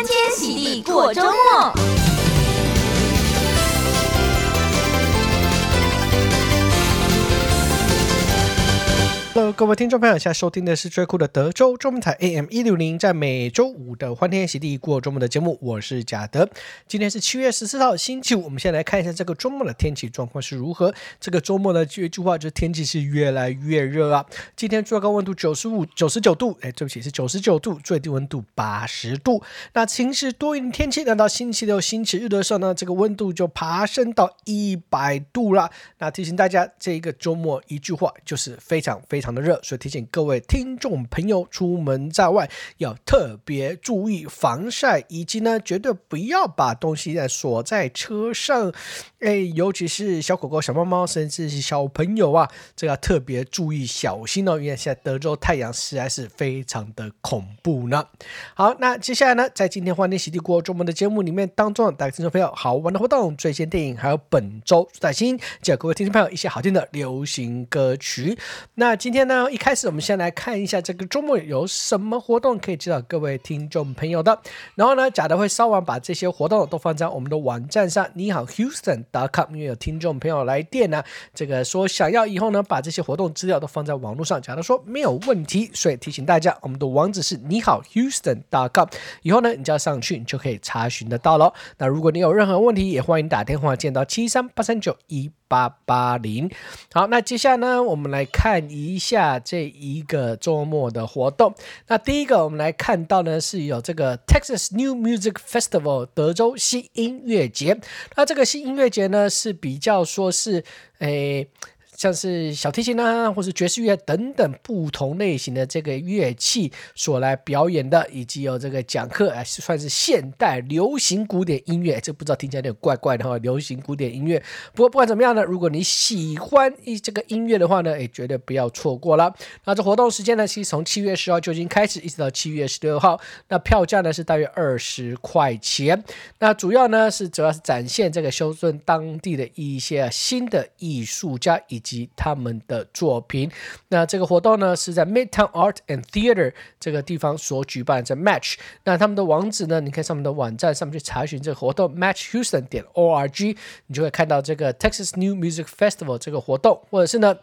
欢天喜地过周末。各位听众朋友，现在收听的是最酷的德州中文台 AM 一六零，在每周五的欢天喜地过周末的节目，我是贾德。今天是七月十四号，星期五。我们先来看一下这个周末的天气状况是如何。这个周末的一句话就是天气是越来越热啊。今天最高温度九十五、九十九度，哎，对不起，是九十九度，最低温度八十度。那晴时多云天气，等到星期六、星期日的时候呢，这个温度就爬升到一百度了。那提醒大家，这一个周末一句话就是非常非常。的热，所以提醒各位听众朋友，出门在外要特别注意防晒，以及呢，绝对不要把东西呢锁在车上。哎，尤其是小狗狗、小猫猫，甚至是小朋友啊，这要特别注意小心哦。因为现在德州太阳实在是非常的恐怖呢。好，那接下来呢，在今天欢天喜地过周末的节目里面当中，大家听众朋友好玩的活动、最新电影，还有本周最新教各位听众朋友一些好听的流行歌曲。那今今天呢，那一开始我们先来看一下这个周末有什么活动可以指导各位听众朋友的。然后呢，贾德会稍晚把这些活动都放在我们的网站上，你好 Houston.com，因为有听众朋友来电呢，这个说想要以后呢把这些活动资料都放在网络上，贾德说没有问题，所以提醒大家，我们的网址是你好 Houston.com，以后呢你只要上去，你就可以查询得到了。那如果你有任何问题，也欢迎打电话见到七三八三九一。八八零，好，那接下来呢，我们来看一下这一个周末的活动。那第一个，我们来看到呢，是有这个 Texas New Music Festival 德州新音乐节。那这个新音乐节呢，是比较说是，诶。像是小提琴啊，或是爵士乐等等不同类型的这个乐器所来表演的，以及有这个讲课，哎，算是现代流行古典音乐，这不知道听起来有点怪怪的哈。流行古典音乐，不过不管怎么样呢，如果你喜欢一这个音乐的话呢，哎，绝对不要错过了。那这活动时间呢，其实从七月十号就已经开始，一直到七月十六号。那票价呢是大约二十块钱。那主要呢是主要是展现这个休斯顿当地的一些新的艺术家以及。及他们的作品，那这个活动呢是在 Midtown Art and Theater 这个地方所举办，在 Match。那他们的网址呢，你可以上面的网站上面去查询这个活动，MatchHouston 点 org，你就会看到这个 Texas New Music Festival 这个活动，或者是呢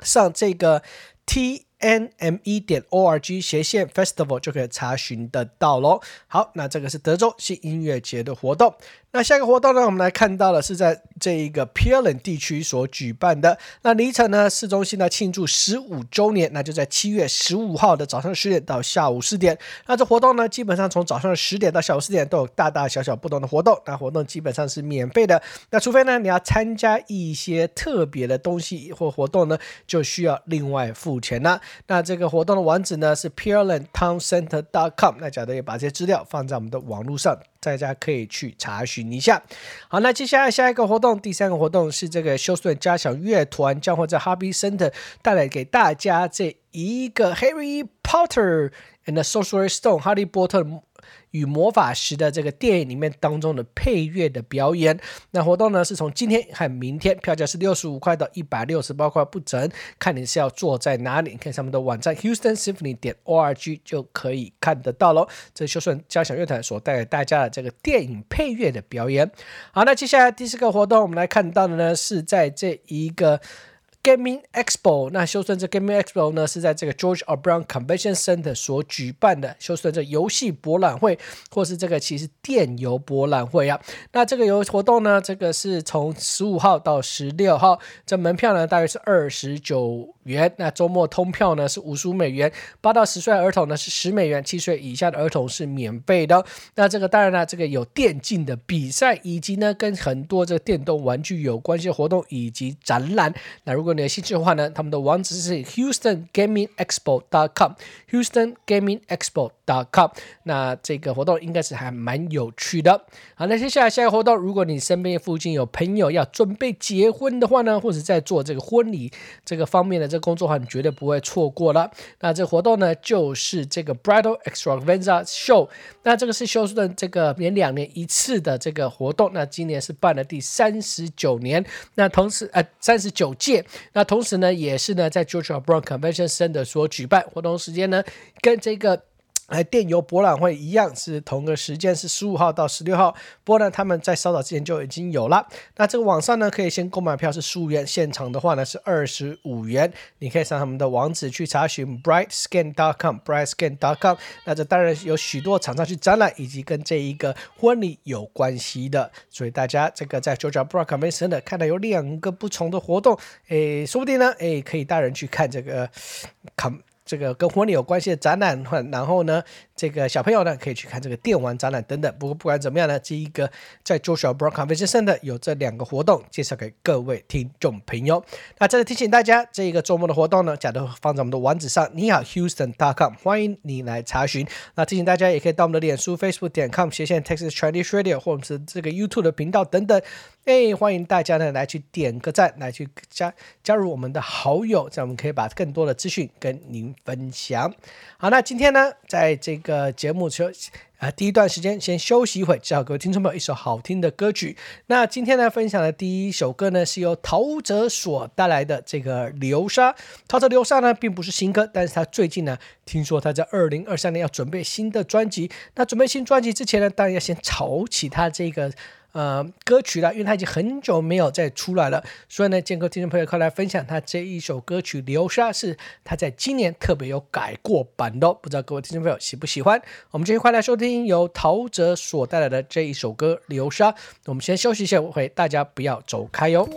上这个 T n m e 点 org 斜线 Festival 就可以查询得到喽。好，那这个是德州新音乐节的活动。那下一个活动呢，我们来看到的是在这一个 Pearland 地区所举办的。那里程呢，市中心呢庆祝十五周年，那就在七月十五号的早上十点到下午四点。那这活动呢，基本上从早上十点到下午四点都有大大小小不同的活动。那活动基本上是免费的。那除非呢你要参加一些特别的东西或活动呢，就需要另外付钱了。那这个活动的网址呢是 PearlandTownCenter.com。那贾德也把这些资料放在我们的网络上。大家可以去查询一下。好，那接下来下一个活动，第三个活动是这个休斯顿交响乐团将会在 Hobby Center 带来给大家这一个 Harry Potter and the Sorcerer's Stone 哈利波特。与魔法石的这个电影里面当中的配乐的表演，那活动呢是从今天和明天，票价是六十五块到一百六十八块不等，看你是要坐在哪里，你看上面的网站 Houston Symphony 点 org 就可以看得到喽。这是交响乐团所带给大家的这个电影配乐的表演。好，那接下来第四个活动，我们来看到的呢是在这一个。Gaming Expo，那休斯顿这 Gaming Expo 呢是在这个 George R. Brown Convention Center 所举办的休斯顿这游戏博览会，或是这个其实电游博览会啊。那这个游活动呢，这个是从十五号到十六号，这门票呢大约是二十九元。那周末通票呢是五十五美元，八到十岁儿童呢是十美元，七岁以下的儿童是免费的。那这个当然呢，这个有电竞的比赛，以及呢跟很多这个电动玩具有关系的活动以及展览。那如果你有兴趣的话呢，他们的网址是 Houston Gaming Expo dot com，Houston Gaming Expo dot com。那这个活动应该是还蛮有趣的。好，那接下来下一个活动，如果你身边附近有朋友要准备结婚的话呢，或者在做这个婚礼这个方面的这工作的话，你绝对不会错过了。那这活动呢，就是这个 Bridal Extravaganza Show。那这个是休斯顿这个每两年一次的这个活动，那今年是办了第三十九年，那同时呃三十九届。那同时呢，也是呢，在 George R. Brown Convention Center 所举办活动时间呢，跟这个来电邮博览会一样是同个时间，是十五号到十六号。不过呢，他们在稍早之前就已经有了。那这个网上呢，可以先购买票是十五元，现场的话呢是二十五元。你可以上他们的网址去查询 brightscan.com，brightscan.com。那这当然有许多厂商去展览，以及跟这一个婚礼有关系的。所以大家这个在 Georgia Bro Convention 的看到有两个不同的活动，诶，说不定呢，诶，可以带人去看这个 come。这个跟婚礼有关系的展览，然后呢，这个小朋友呢可以去看这个电玩展览等等。不过不管怎么样呢，这一个在 Georgia Bridal Convention Center 有这两个活动，介绍给各位听众朋友。那再次提醒大家，这一个周末的活动呢，假都放在我们的网址上，你好 Houston.com，欢迎你来查询。那提醒大家，也可以到我们的脸书 Facebook 点 com 斜线 Texas Chinese Radio，或者是这个 YouTube 的频道等等。哎，欢迎大家呢来去点个赞，来去加加入我们的好友，这样我们可以把更多的资讯跟您分享。好，那今天呢，在这个个节目休啊第一段时间先休息一会，介绍各位听众朋友一首好听的歌曲。那今天呢，分享的第一首歌呢，是由陶喆所带来的这个《流沙》。陶喆《流沙》呢，并不是新歌，但是他最近呢，听说他在二零二三年要准备新的专辑。那准备新专辑之前呢，当然要先炒起他这个。呃，歌曲了，因为他已经很久没有再出来了，所以呢，建哥听众朋友快来分享他这一首歌曲《流沙》，是他在今年特别有改过版的，不知道各位听众朋友喜不喜欢？我们今天快来收听由陶喆所带来的这一首歌《流沙》。我们先休息一下，会大家不要走开哟。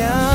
说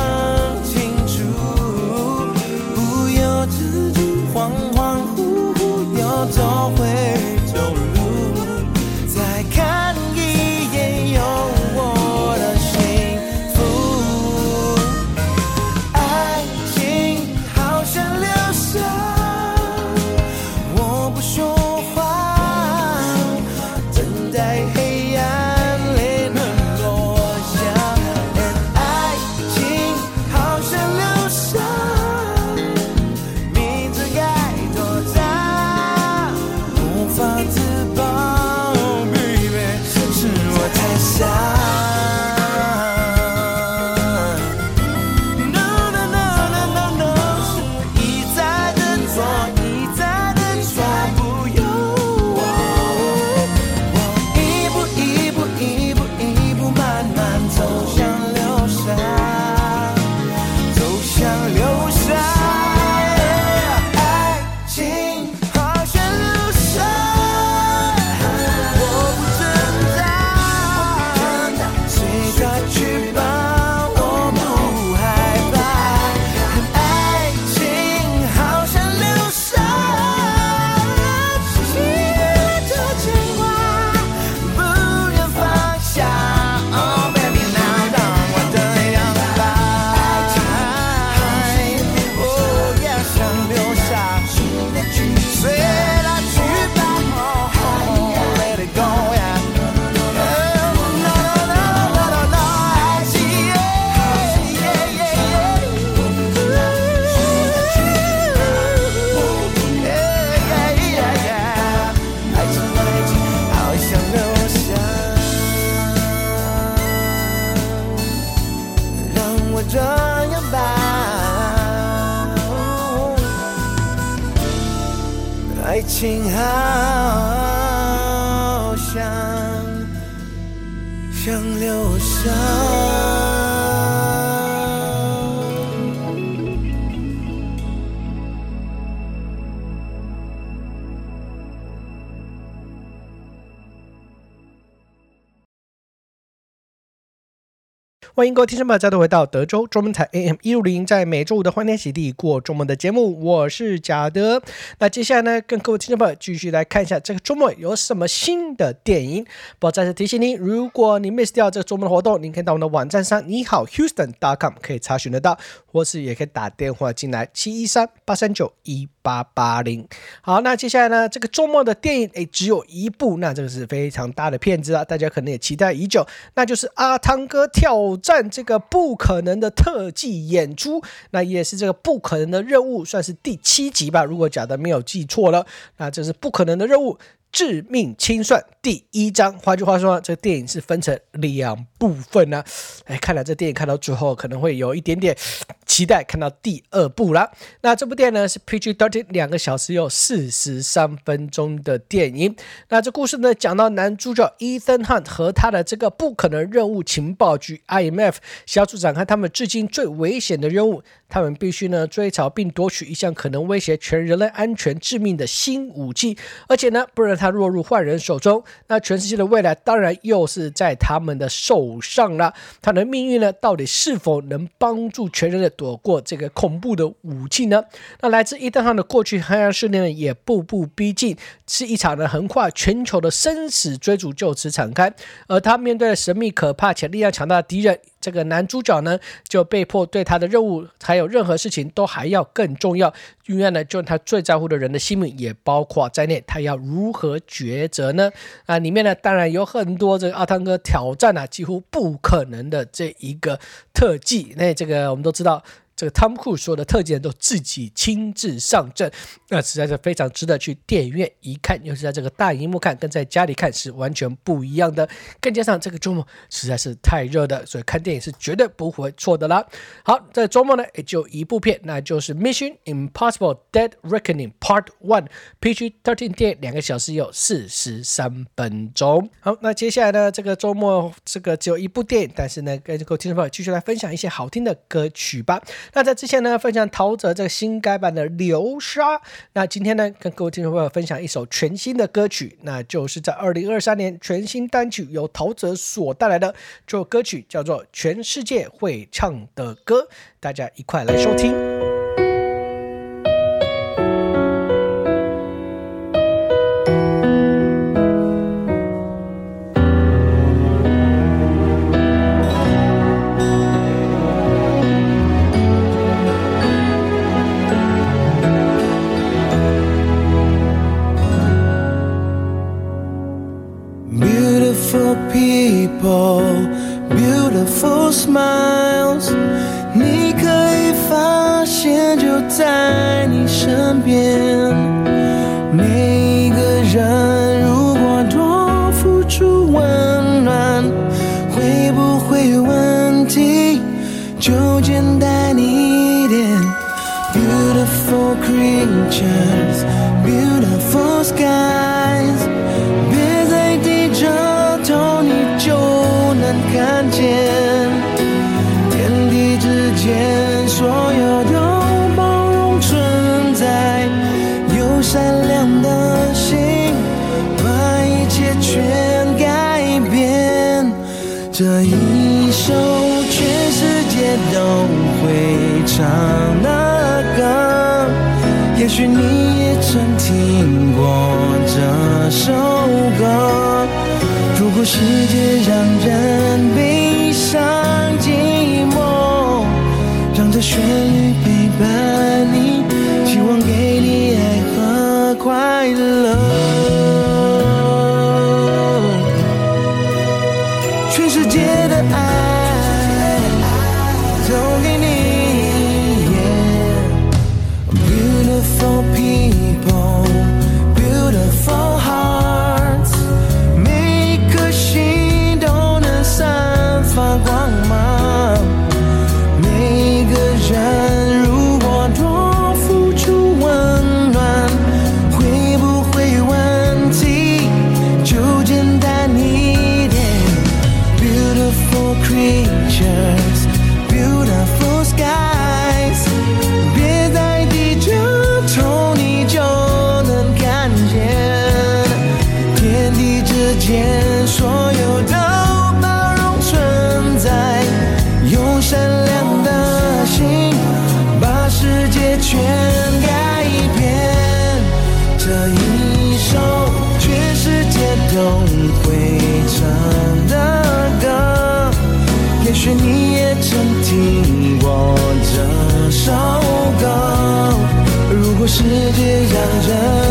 欢迎各位听众朋友再度回到德州中文台 AM 一六零，在每周五的欢天喜地过周末的节目，我是贾德。那接下来呢，跟各位听众朋友继续来看一下这个周末有什么新的电影。不再次提醒您，如果你 miss 掉这个周末的活动，您可以到我们的网站上，你好 Houston.com 可以查询得到，或是也可以打电话进来七一三八三九一八八零。好，那接下来呢，这个周末的电影诶只有一部，那这个是非常大的片子啊，大家可能也期待已久，那就是阿汤哥挑。战这个不可能的特技演出，那也是这个不可能的任务，算是第七集吧。如果假的没有记错了，那这是不可能的任务。致命清算第一章，换句话说，这个电影是分成两部分呢、啊。哎，看来这电影看到最后可能会有一点点期待看到第二部了。那这部电影呢是 PG-13，两个小时有四十三分钟的电影。那这故事呢讲到男主角 Ethan Hunt 和他的这个不可能任务情报局 IMF 小组展开他们至今最危险的任务。他们必须呢追查并夺取一项可能威胁全人类安全致命的新武器，而且呢不然他他落入坏人手中。那全世界的未来当然又是在他们的手上了。他的命运呢到底是否能帮助全人类躲过这个恐怖的武器呢？那来自伊登汉的过去黑暗势力呢也步步逼近，是一场呢横跨全球的生死追逐就此展开。而他面对了神秘可怕且力量强大的敌人。这个男主角呢，就被迫对他的任务还有任何事情都还要更重要，因为呢，就他最在乎的人的性命也包括在内，他要如何抉择呢？啊，里面呢，当然有很多这个阿汤哥挑战啊，几乎不可能的这一个特技，那这个我们都知道。这个汤姆·克鲁斯所有的特技人都自己亲自上阵，那实在是非常值得去电影院一看，尤其在这个大荧幕看，跟在家里看是完全不一样的。更加上这个周末实在是太热的，所以看电影是绝对不会错的啦。好，在周末呢也就一部片，那就是《Mission Impossible: Dead Reckoning Part One》，PG-13 电影两个小时有四十三分钟。好，那接下来呢，这个周末这个只有一部电影，但是呢，跟各位听众朋友继续来分享一些好听的歌曲吧。那在之前呢，分享陶喆这个新改版的《流沙》。那今天呢，跟各位听众朋友分享一首全新的歌曲，那就是在二零二三年全新单曲由陶喆所带来的这首歌曲，叫做《全世界会唱的歌》，大家一块来收听。善良的心把世界全改变这一首全世界都会唱的歌。也许你也曾听过这首歌。如果世界让人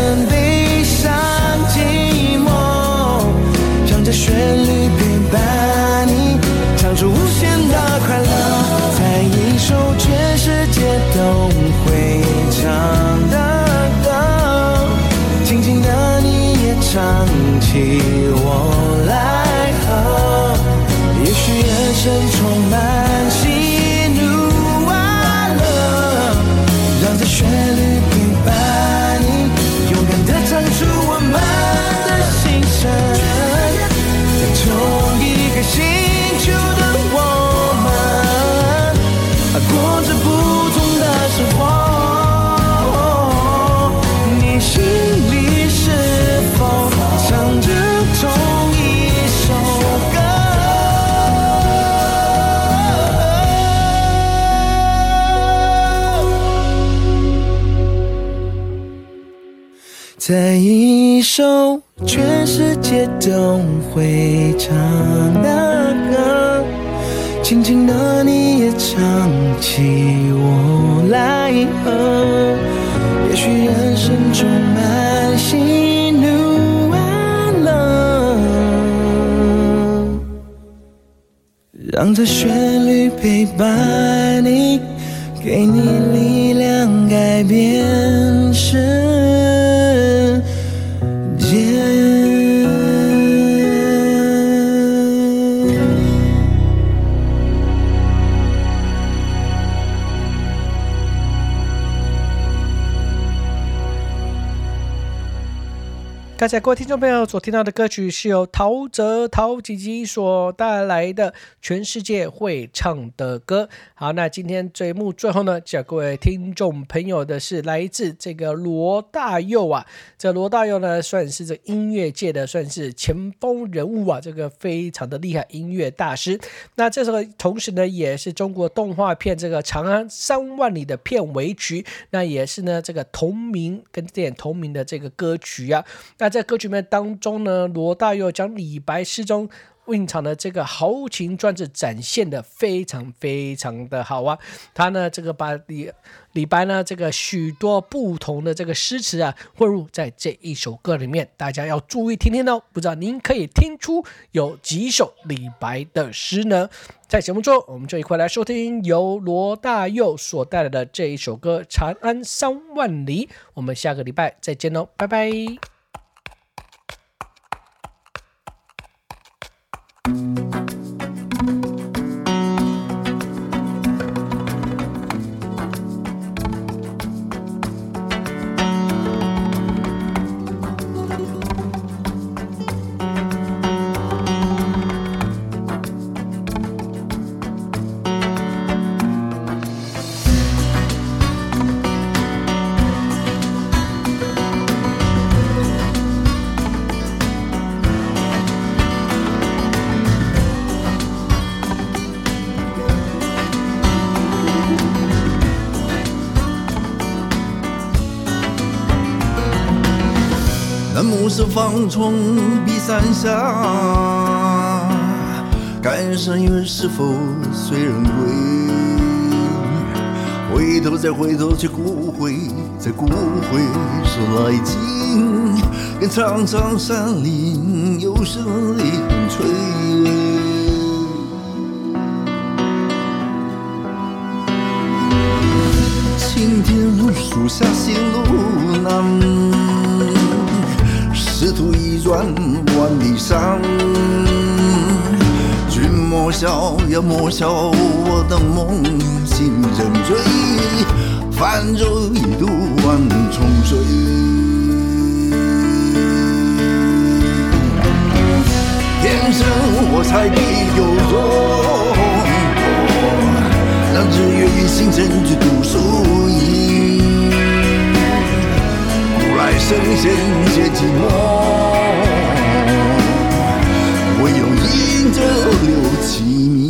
都会唱的歌，轻轻的你也唱起我来和。也许人生充满喜怒哀乐，让这旋律陪伴你，给你力量改变世。大家各位听众朋友所听到的歌曲是由陶喆陶吉吉所带来的《全世界会唱的歌》。好，那今天节目最后呢，讲各位听众朋友的是来自这个罗大佑啊。这罗大佑呢，算是这音乐界的算是前锋人物啊，这个非常的厉害音乐大师。那这时候同时呢，也是中国动画片这个《长安三万里》的片尾曲，那也是呢这个同名跟电影同名的这个歌曲啊。那在歌曲面当中呢，罗大佑将李白诗中蕴藏的这个豪情壮志展现得非常非常的好啊！他呢，这个把李李白呢这个许多不同的这个诗词啊混入在这一首歌里面，大家要注意听听哦。不知道您可以听出有几首李白的诗呢？在节目中，我们就一块来收听由罗大佑所带来的这一首歌《长安三万里》。我们下个礼拜再见喽，拜拜。暮色方窗碧山下，看山月是否随人归？回头再回头，却顾回，再顾回是来经，跟长长山岭有声的垂泪。青天树下行路难。仕途一转万里山，君莫笑呀莫笑，我的梦醒人醉，泛舟一渡万重水。天生我材必有用，让日月与星辰去读书来圣贤皆寂寞，唯有饮着留其名